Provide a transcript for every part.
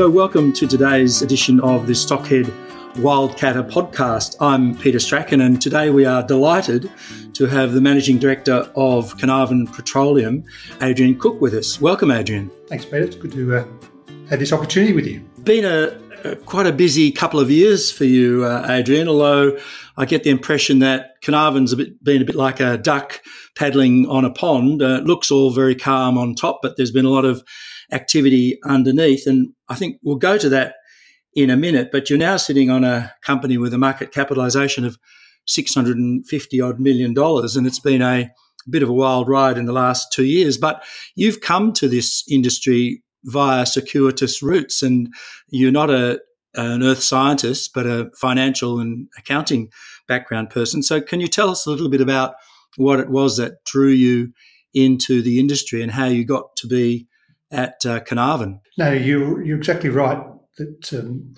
So, welcome to today's edition of the Stockhead Wildcatter podcast. I'm Peter Strachan, and today we are delighted to have the Managing Director of Carnarvon Petroleum, Adrian Cook, with us. Welcome, Adrian. Thanks, Peter. It's good to uh, have this opportunity with you. Been a, a, quite a busy couple of years for you, uh, Adrian, although I get the impression that Carnarvon's a bit, been a bit like a duck paddling on a pond. Uh, looks all very calm on top, but there's been a lot of activity underneath. And I think we'll go to that in a minute. But you're now sitting on a company with a market capitalization of 650 odd million dollars, and it's been a bit of a wild ride in the last two years. But you've come to this industry via circuitous routes, and you're not a an earth scientist, but a financial and accounting background person. So, can you tell us a little bit about what it was that drew you into the industry and how you got to be at uh, Carnarvon. No, you're, you're exactly right. That um,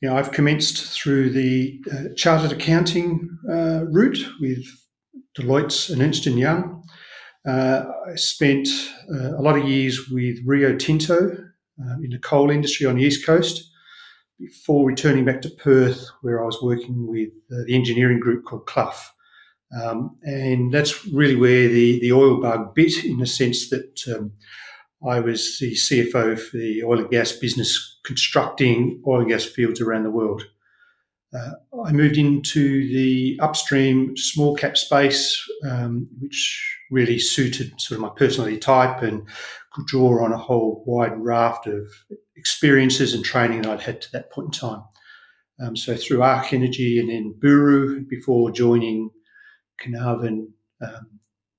you know, I've commenced through the uh, chartered accounting uh, route with Deloitte and Ernst and Young. Uh, I spent uh, a lot of years with Rio Tinto um, in the coal industry on the east coast before returning back to Perth, where I was working with uh, the engineering group called Clough. Um, and that's really where the, the oil bug bit in the sense that um, I was the CFO for the oil and gas business constructing oil and gas fields around the world. Uh, I moved into the upstream small cap space, um, which really suited sort of my personality type and could draw on a whole wide raft of experiences and training that I'd had to that point in time. Um, so through Arc Energy and then Buru before joining Carnarvon um,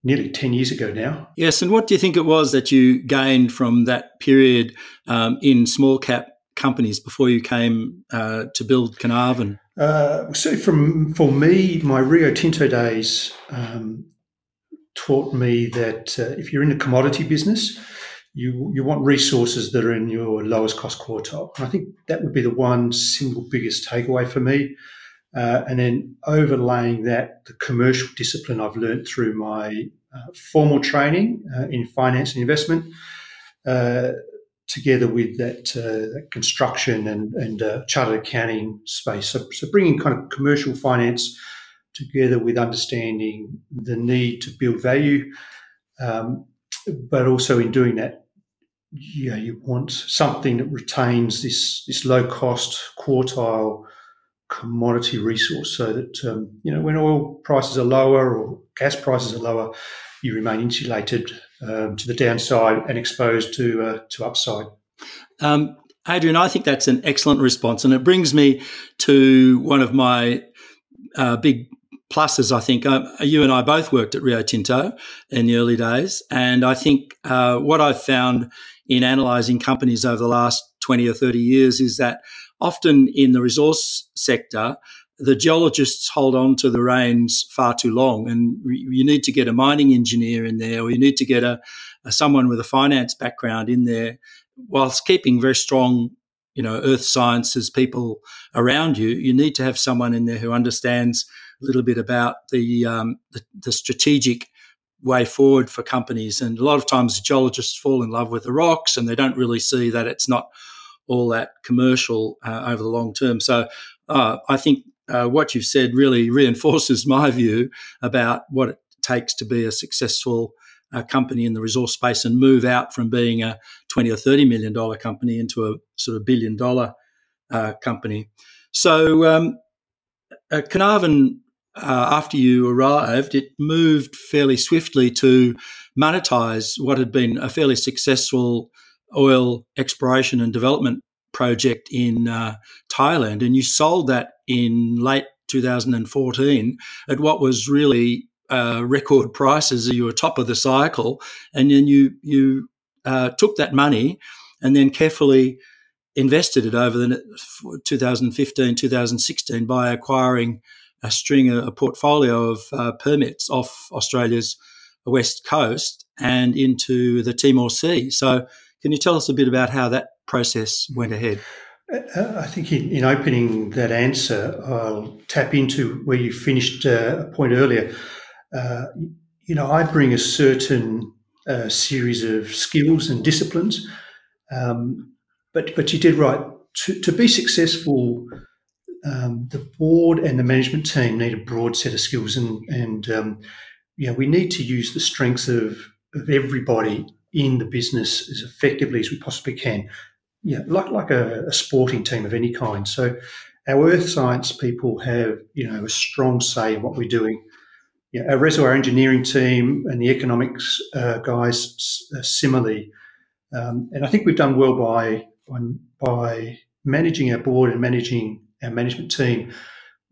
nearly 10 years ago now. Yes, and what do you think it was that you gained from that period um, in small cap companies before you came uh, to build Carnarvon? Uh, so, from for me, my Rio Tinto days um, taught me that uh, if you're in a commodity business, you you want resources that are in your lowest cost quartile. And I think that would be the one single biggest takeaway for me. Uh, and then overlaying that, the commercial discipline I've learned through my formal training uh, in finance and investment, uh, together with that, uh, that construction and, and uh, chartered accounting space. So, so, bringing kind of commercial finance together with understanding the need to build value, um, but also in doing that, you, know, you want something that retains this this low cost quartile commodity resource so that um, you know when oil prices are lower or gas prices are lower you remain insulated um, to the downside and exposed to uh, to upside um, Adrian, I think that's an excellent response, and it brings me to one of my uh, big pluses. I think uh, you and I both worked at Rio Tinto in the early days, and I think uh, what I've found in analysing companies over the last twenty or thirty years is that often in the resource sector, the geologists hold on to the reins far too long, and you need to get a mining engineer in there, or you need to get a, a someone with a finance background in there, whilst keeping very strong, you know, earth sciences people around you. You need to have someone in there who understands a little bit about the um, the, the strategic way forward for companies. And a lot of times, geologists fall in love with the rocks, and they don't really see that it's not all that commercial uh, over the long term. So uh, I think uh, what you've said really reinforces my view about what it takes to be a successful uh, company in the resource space and move out from being a 20 or 30 million dollar company into a sort of billion dollar uh, company. So um, uh, Carnarvon, after you arrived, it moved fairly swiftly to monetize what had been a fairly successful oil exploration and development project in uh, Thailand, and you sold that in late 2014 at what was really uh, record prices. You were top of the cycle, and then you you uh, took that money and then carefully invested it over the 2015, 2016 by acquiring a string, a, portfolio of uh, permits off Australia's west coast and into the Timor Sea. So, can you tell us a bit about how that process went ahead? Uh, I think in, in, opening that answer, I'll tap into where you finished uh, a point earlier. Uh, you know, I bring a certain uh, series of skills and disciplines, um, but but you did right. To, to be successful, um, the board and the management team need a broad set of skills, and and um, you know, we need to use the strengths of of everybody in the business as effectively as we possibly can yeah, like like a, a, sporting team of any kind. So our earth science people have you know a strong say in what we're doing. Yeah, our reservoir engineering team and the economics uh, guys uh, similarly, um, and I think we've done well by, by managing our board and managing our management team,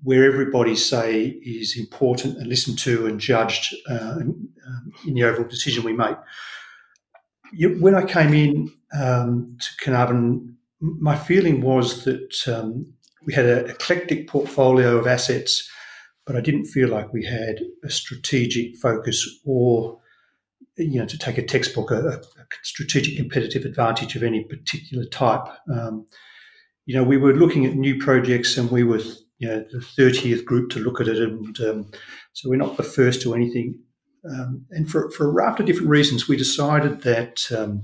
where everybody's say is important and listened to and judged uh, um, in the overall decision we make you, when I came in um, to Carnarvon, my feeling was that um, we had an eclectic portfolio of assets, but I didn't feel like we had a strategic focus or, you know, to take a textbook, a, a strategic competitive advantage of any particular type. Um, you know, we were looking at new projects and we were, you know, the 30th group to look at it. And um, so we're not the first to anything. Um, and for, for a raft of different reasons, we decided that um,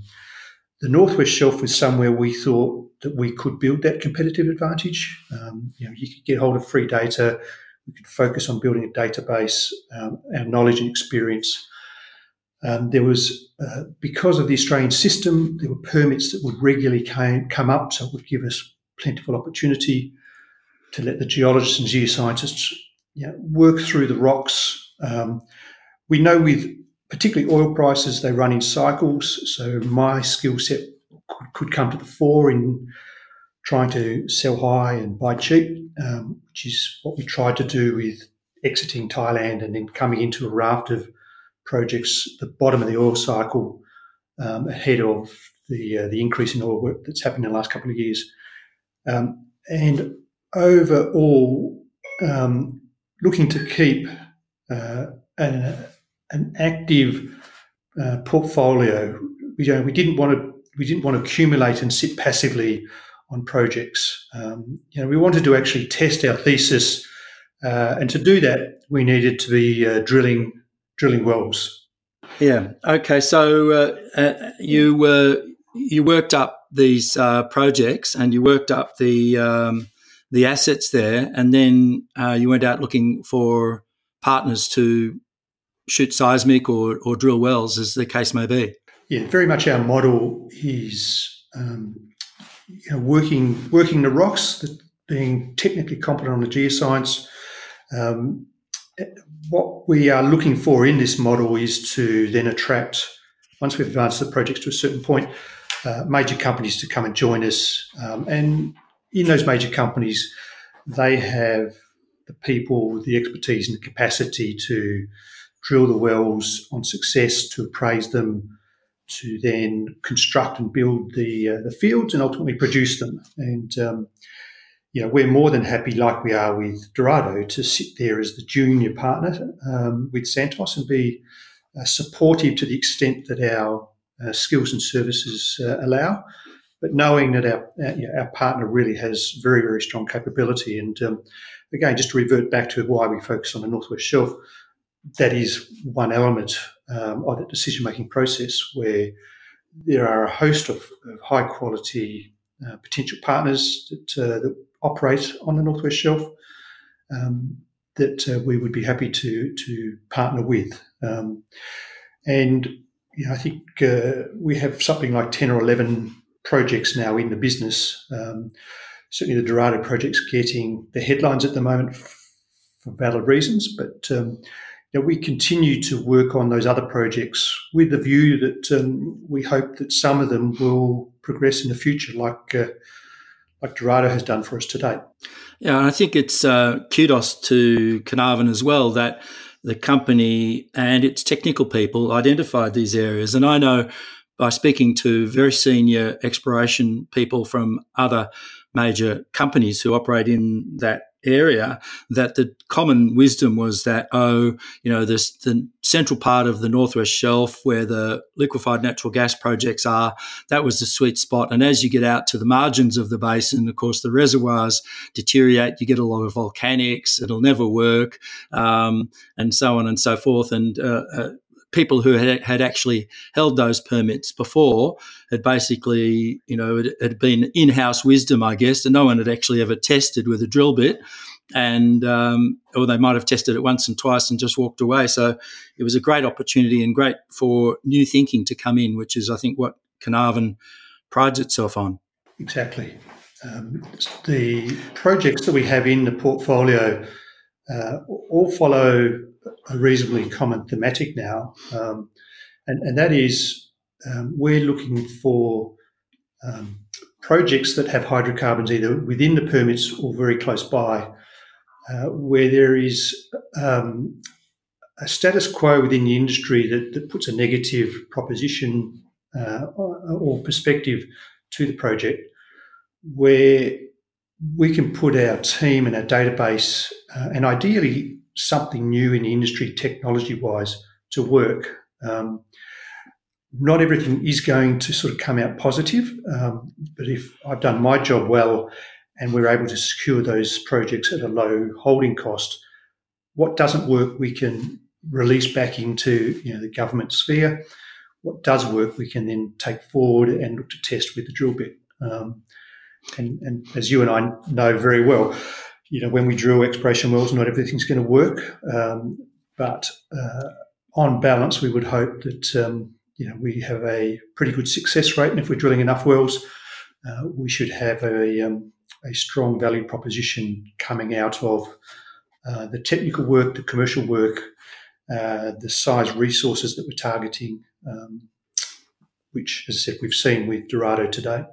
the Northwest Shelf was somewhere we thought that we could build that competitive advantage. Um, you know, you could get hold of free data. We could focus on building a database, um, our knowledge and experience. Um, there was, uh, because of the Australian system, there were permits that would regularly came, come up, so it would give us plentiful opportunity to let the geologists and geoscientists you know, work through the rocks. Um, we know with particularly oil prices, they run in cycles. So my skill set could, could, come to the fore in trying to sell high and buy cheap, um, which is what we tried to do with exiting Thailand and then coming into a raft of projects, at the bottom of the oil cycle, um, ahead of the uh, the increase in oil work that's happened in the last couple of years. Um, and overall, um, looking to keep uh, an, an active uh, portfolio. We, you know, we didn't want to we didn't want to accumulate and sit passively on projects. Um, you know, we wanted to actually test our thesis, uh, and to do that, we needed to be uh, drilling drilling wells. Yeah. Okay. So uh, uh, you were you worked up these uh, projects, and you worked up the um, the assets there, and then you went out looking for partners to shoot seismic or, or drill wells, as the case may be. Yeah, very much our model is um, you know, working working the rocks, being technically competent on the geoscience. Um, what we are looking for in this model is to then attract, once we've advanced the projects to a certain point, uh, major companies to come and join us. Um, and in those major companies, they have the people, the expertise, and the capacity to drill the wells on success, to appraise them, to then construct and build the uh, the fields, and ultimately produce them. And um, you know, we're more than happy, like we are with Dorado, to sit there as the junior partner um, with Santos and be uh, supportive to the extent that our uh, skills and services uh, allow. But knowing that our you know, our, partner really has very very strong capability, and um, again, just to revert back to why we focus on the Northwest Shelf, that is one element um, of the decision making process where there are a host of, of high quality uh, potential partners that, uh, that, operate on the Northwest Shelf um, that uh, we would be happy to, to partner with. Um, and you know, I think uh, we have something like 10 or 11 projects now in the business. Um, certainly, the Dorado project's getting the headlines at the moment for valid reasons, but um, we continue to work on those other projects with the view that um, we hope that some of them will progress in the future, like uh, like Dorado has done for us today. Yeah, and I think it's uh, kudos to Carnarvon as well that the company and its technical people identified these areas. And I know by speaking to very senior exploration people from other major companies who operate in that area that the common wisdom was that oh you know this the central part of the northwest shelf where the liquefied natural gas projects are that was the sweet spot. And as you get out to the margins of the basin of course the reservoirs deteriorate you get a lot of volcanics it'll never work um, and so on and so forth. And uh, uh, people who had, had actually held those permits before had basically, you know, it had been in-house wisdom, I guess, and no one had actually ever tested with a drill bit, and um, or they might have tested it once and twice and just walked away. So it was a great opportunity and great for new thinking to come in, which is, I think, what Carnarvon prides itself on. Exactly. Um, the projects that we have in the portfolio uh, all follow a reasonably common thematic now, um, and, and, that is um, we're looking for um, projects that have hydrocarbons either within the permits or very close by, uh, where there is um, a status quo within the industry that, that puts a negative proposition uh, or perspective to the project, where we can put our team and our database, uh, and ideally something new in the industry, technology wise, to work. Um, not everything is going to sort of come out positive, um, but if I've done my job well and we're able to secure those projects at a low holding cost, what doesn't work we can release back into you know the government sphere. What does work we can then take forward and look to test with the drill bit. Um, and, and as you and I know very well, you know, when we drill exploration wells, not everything's going to work. Um, but uh, on balance, we would hope that um, you know we have a pretty good success rate, and if we're drilling enough wells, uh, we should have a um, a strong value proposition coming out of uh, the technical work, the commercial work, uh, the size resources that we're targeting, um, which, as I said, we've seen with Dorado today.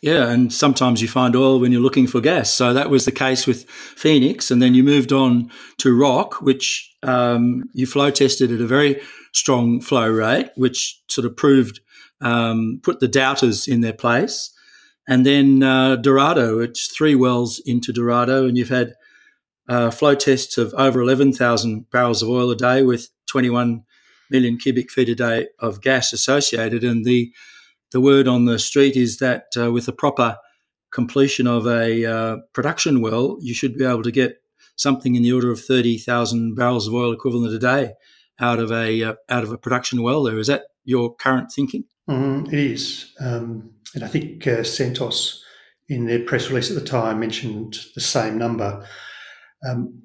Yeah, and sometimes you find oil when you're looking for gas. So that was the case with Phoenix, and then you moved on to Roc, which um, you flow tested at a very strong flow rate, which sort of proved um, put the doubters in their place. And then uh, Dorado, it's three wells into Dorado, and you've had uh, flow tests of over 11,000 barrels of oil a day with 21 million cubic feet a day of gas associated. And the the word on the street is that uh, with the proper completion of a uh, production well, you should be able to get something in the order of thirty thousand barrels of oil equivalent a day out of a uh, out of a production well. There is that your current thinking? Mm, it is, um, and I think uh, Santos in their press release at the time mentioned the same number. Um,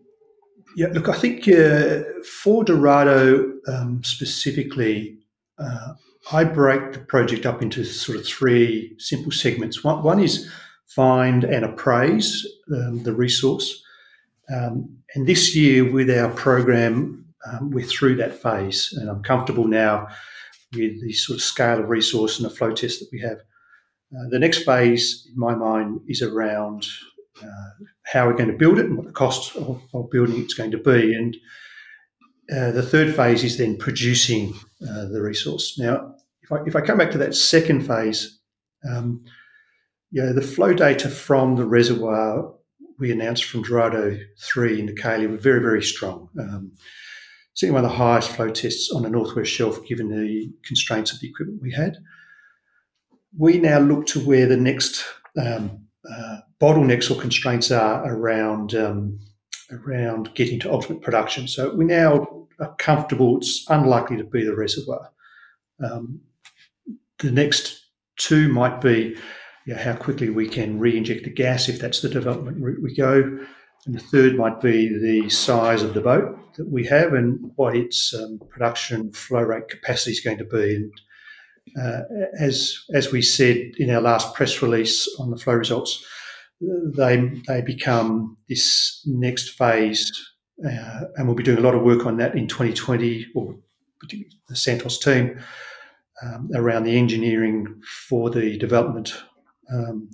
yeah, look, I think uh, for Dorado um, specifically, uh, I break the project up into sort of three simple segments. One, one is find and appraise um, the resource. Um, and this year, with our program, um, we're through that phase, and I'm comfortable now with the sort of scale of resource and the flow test that we have. Uh, the next phase, in my mind, is around uh, how we're going to build it and what the cost of, of building it's going to be. And uh, the third phase is then producing uh, the resource. Now, if I, if I come back to that second phase, um, yeah, the flow data from the reservoir we announced from Dorado 3 in the Caley were very, very strong. Um, certainly one of the highest flow tests on the Northwest Shelf given the constraints of the equipment we had. We now look to where the next um, uh, bottlenecks or constraints are around um, around getting to ultimate production. So we now are comfortable it's unlikely to be the reservoir. Um, the next two might be you know, how quickly we can re-inject the gas if that's the development route we go. And the third might be the size of the boat that we have and what its um, production flow rate capacity is going to be. And uh, as as we said in our last press release on the flow results, they they become this next phase, uh, and we'll be doing a lot of work on that in 2020, or the Santos team um, around the engineering for the development um,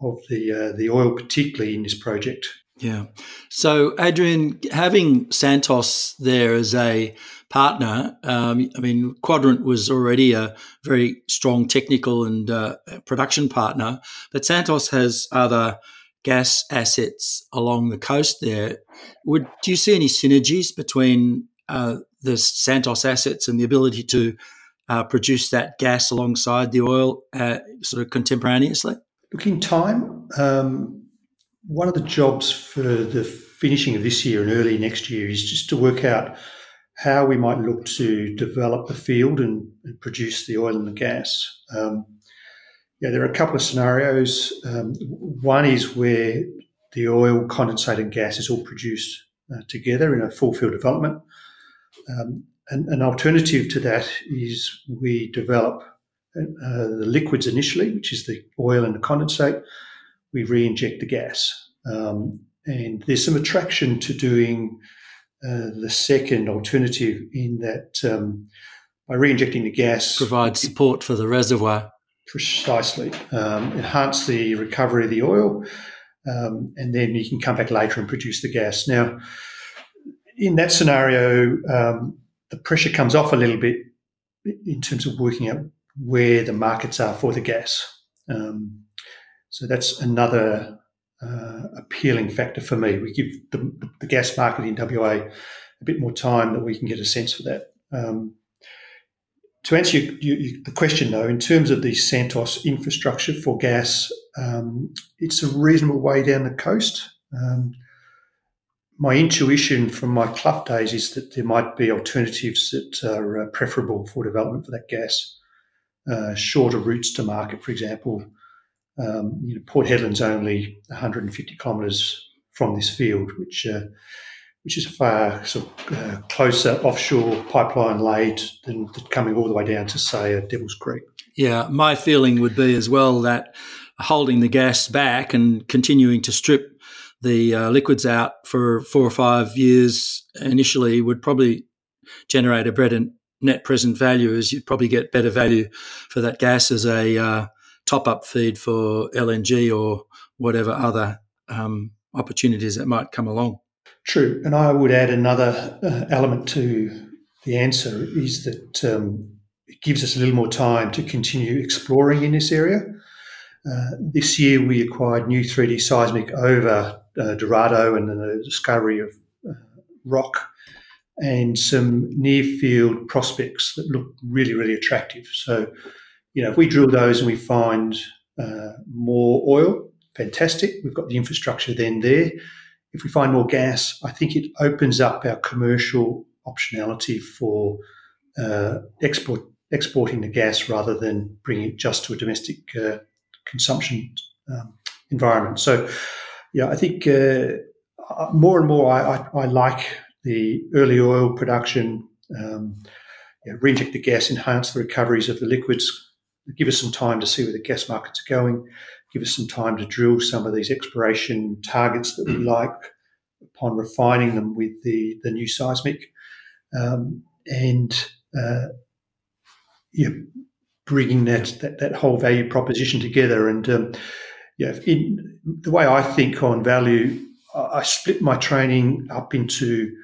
of the uh, the oil, particularly in this project. Yeah. So, Adrian, having Santos there as a partner. Um, I mean, Quadrant was already a very strong technical and uh, production partner, but Santos has other gas assets along the coast there. Would do you see any synergies between uh, the Santos assets and the ability to uh, produce that gas alongside the oil, uh, sort of contemporaneously? Look, in time, um, one of the jobs for the finishing of this year and early next year is just to work out how we might look to develop the field and, and produce the oil and the gas. Um, yeah, there are a couple of scenarios. Um, one is where the oil, condensate, and gas is all produced uh, together in a full field development. Um, an, an, alternative to that is we develop uh, the liquids initially, which is the oil and the condensate. We re-inject the gas, um, and there's some attraction to doing uh, the second alternative in that um, by re-injecting the gas provides support for the reservoir. Precisely. Um, enhance the recovery of the oil um, and then you can come back later and produce the gas. Now in that scenario um, the pressure comes off a little bit in terms of working out where the markets are for the gas um, so that's another uh, appealing factor for me. We give the, the, gas market in WA a bit more time that we can get a sense for that. Um, to answer your, your, the question, though, in terms of the Santos infrastructure for gas, um, it's a reasonable way down the coast. Um, my intuition from my Clough days is that there might be alternatives that are uh, preferable for development for that gas. Uh, shorter routes to market, for example, um, you know, Port Hedland's only 150 kilometres from this field, which uh, which is a far sort of, uh, closer offshore pipeline laid than, coming all the way down to say Devil's Creek. Yeah, my feeling would be as well that holding the gas back and continuing to strip the uh, liquids out for four or five years initially would probably generate a better net present value as you'd probably get better value for that gas as a uh, top up feed for LNG or whatever other um, opportunities that might come along. True. And I would add another uh, element to the answer is that um, it gives us a little more time to continue exploring in this area. Uh, this year, we acquired new 3D seismic over uh, Dorado and the discovery of uh, Roc and some near field prospects that look really, really attractive. So you know, if we drill those and we find uh, more oil, fantastic. We've got the infrastructure then there. If we find more gas, I think it opens up our commercial optionality for uh, export exporting the gas rather than bringing it just to a domestic uh, consumption um, environment. So, yeah, I think uh, more and more I, I, I, like the early oil production. Um, yeah, reinject the gas, enhance the recoveries of the liquids, give us some time to see where the gas markets are going, give us some time to drill some of these exploration targets that we mm. like upon refining them with the, the new seismic. Um, and uh, yeah, bringing that, that, that whole value proposition together. And um, yeah, in the way I think on value, I, split my training up into,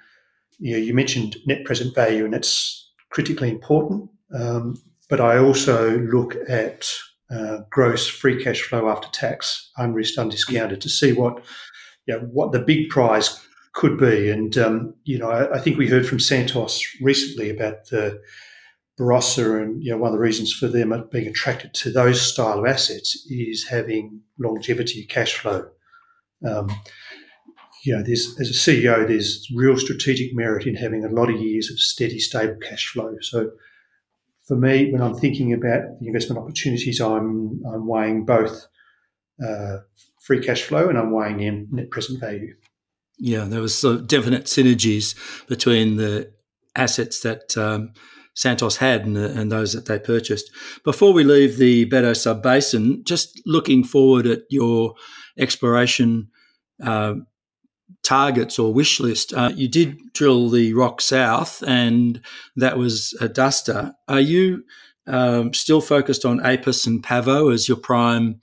you know, you mentioned net present value, and that's critically important. Um, but I also look at uh, gross free cash flow after tax, unrisked, undiscounted, to see what you know, what the big prize could be. And um, you know, I, I, think we heard from Santos recently about the Barossa, and you know, one of the reasons for them being attracted to those style of assets is having longevity cash flow. Um, you know, there's as a CEO, there's real strategic merit in having a lot of years of steady, stable cash flow. So for me, when I'm thinking about the investment opportunities, I'm, I'm weighing both uh, free cash flow and I'm weighing in net present value. Yeah, there was definite synergies between the assets that um, Santos had and, and, those that they purchased. Before we leave the Bedout Sub Basin, just looking forward at your exploration uh, targets or wish list. Uh, you did drill the Roc South, and that was a duster. Are you um, still focused on Apis and Pavo as your prime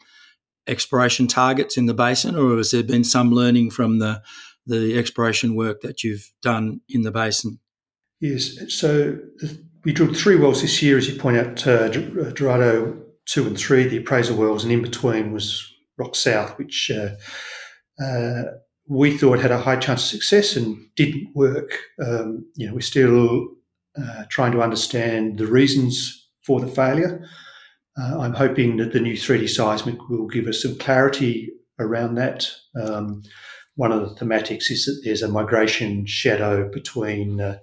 exploration targets in the basin, or has there been some learning from the the exploration work that you've done in the basin? Yes. So we drilled three wells this year, as you point out, uh, Dorado two and three, the appraisal wells, and in between was Roc South, which uh, uh, we thought had a high chance of success and didn't work. Um, you know, we're still uh, trying to understand the reasons for the failure. Uh, I'm hoping that the new 3D seismic will give us some clarity around that. Um, one of the thematics is that there's a migration shadow between uh,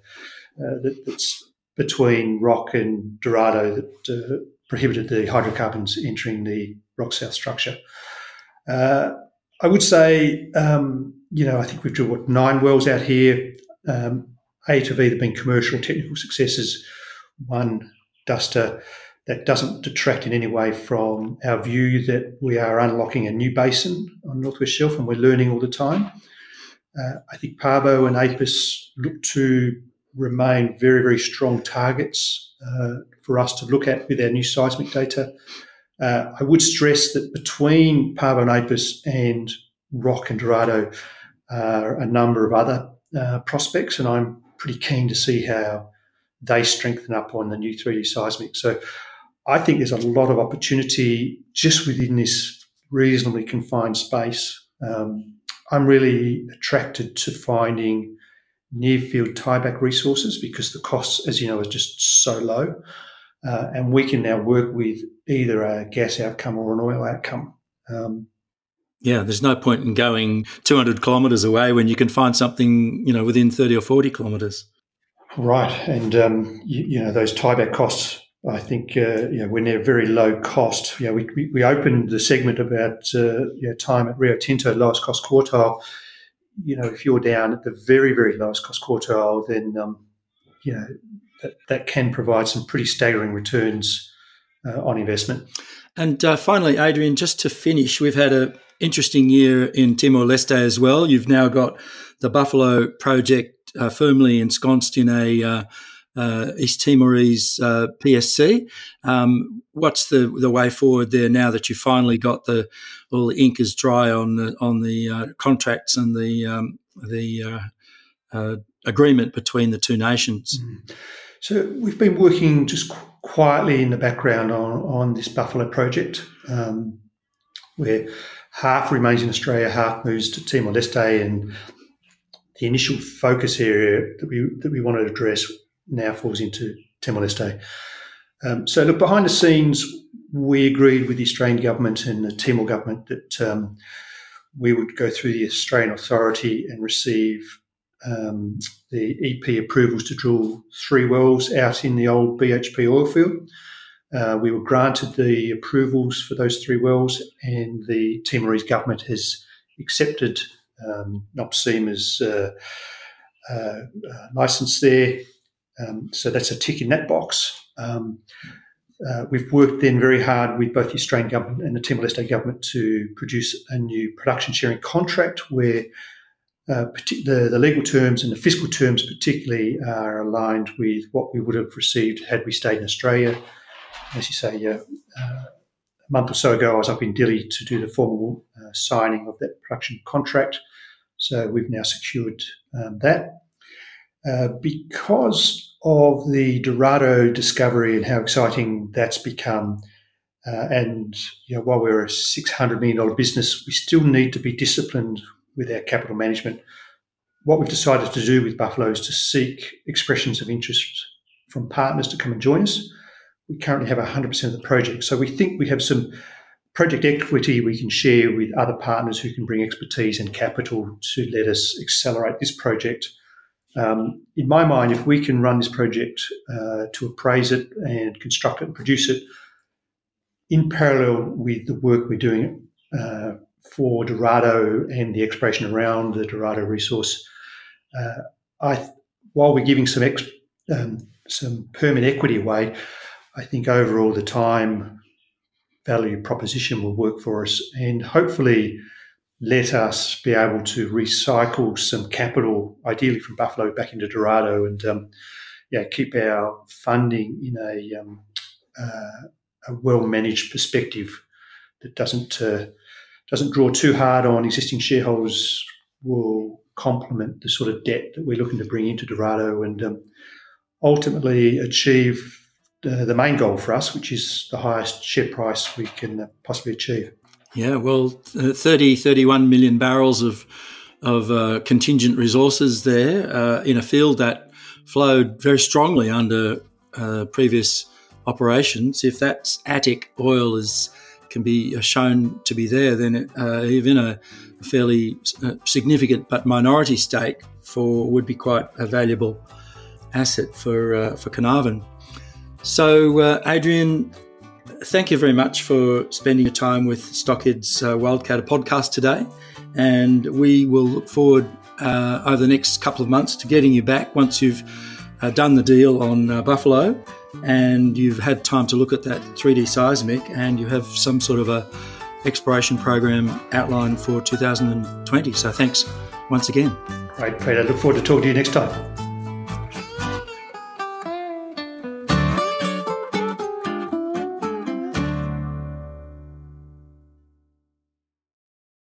uh, that, that's between Roc and Dorado that uh, prohibited the hydrocarbons entering the Roc south structure. Uh, I would say, um, you know, I think we've drilled what, nine wells out here. Um, eight have either been commercial technical successes, one duster. That doesn't detract in any way from our view that we are unlocking a new basin on Northwest Shelf and we're learning all the time. Uh, I think Pavo and Apis look to remain very, very strong targets uh, for us to look at with our new seismic data. Uh, I would stress that between Pavo and Apis and Roc and Dorado are a number of other uh, prospects, and I'm pretty keen to see how they strengthen up on the new 3D seismic. So I think there's a lot of opportunity just within this reasonably confined space. Um, I'm really attracted to finding near field tieback resources because the costs, as you know, are just so low. Uh, and we can now work with either a gas outcome or an oil outcome. Um, yeah, there's no point in going 200 kilometres away when you can find something, you know, within 30 or 40 kilometres. Right, and um, you, you, know those tieback costs. I think uh, you know when they're very low cost. You know, we, we, we opened the segment about uh, you know, time at Rio Tinto lowest cost quartile you know, if you're down at the very, very lowest cost quartile, then, um, you know, that, that can provide some pretty staggering returns uh, on investment. And uh, finally, Adrian, just to finish, we've had an interesting year in Timor Leste as well. You've now got the Buffalo project uh, firmly ensconced in a uh, East Timorese uh, PSC. Um, what's the the way forward there now that you finally got the all the ink is dry on the on the uh, contracts and the um, the uh, uh, agreement between the two nations? Mm. So we've been working just qu- quietly in the background on on this Buffalo project, um, where half remains in Australia, half moves to Timor Leste, and the initial focus area that we that we wanted to address now falls into Timor Leste. Um, so, look, behind the scenes, we agreed with the Australian government and the Timor government that um, we would go through the Australian authority and receive um, the EP approvals to drill three wells out in the old BHP oil field. Uh, we were granted the approvals for those three wells, and the Timorese government has accepted um, NOPSEMA's uh, uh, uh, license there um, so that's a tick in that box. Um, uh, we've worked then very hard with both the Australian government and the Timor Leste government to produce a new production sharing contract where uh, the, the, legal terms and the fiscal terms, particularly, are aligned with what we would have received had we stayed in Australia. As you say, uh, a month or so ago, I was up in Dili to do the formal uh, signing of that production contract. So we've now secured um, that. Uh, because of the Dorado discovery and how exciting that's become, uh, and you know, while we're a six hundred million dollar business, we still need to be disciplined with our capital management. What we've decided to do with Buffalo is to seek expressions of interest from partners to come and join us. We currently have 100% of the project, so we think we have some project equity we can share with other partners who can bring expertise and capital to let us accelerate this project um, in my mind, if we can run this project uh, to appraise it and construct it and produce it in parallel with the work we're doing uh, for Dorado and the exploration around the Dorado resource, uh, I, while we're giving some ex, um, some permit equity away, I think overall the time value proposition will work for us, and hopefully let us be able to recycle some capital, ideally from Buffalo, back into Dorado, and um, yeah, keep our funding in a, um, uh, a well managed perspective that doesn't uh, doesn't draw too hard on existing shareholders. Will complement the sort of debt that we're looking to bring into Dorado, and um, ultimately achieve the, the main goal for us, which is the highest share price we can possibly achieve. Yeah, well, uh, 30, 31 million barrels of of uh, contingent resources there uh, in a field that flowed very strongly under uh, previous operations. If that attic oil is can be shown to be there, then uh, even a fairly uh, significant but minority stake for would be quite a valuable asset for uh, for Carnarvon. So, uh, Adrian, thank you very much for spending your time with Stockhead's uh, Wildcatter podcast today, and we will look forward uh, over the next couple of months to getting you back once you've uh, done the deal on uh, Buffalo and you've had time to look at that 3D seismic and you have some sort of a exploration program outlined for 2020. So thanks once again. Great, Peter. Look forward to talking to you next time.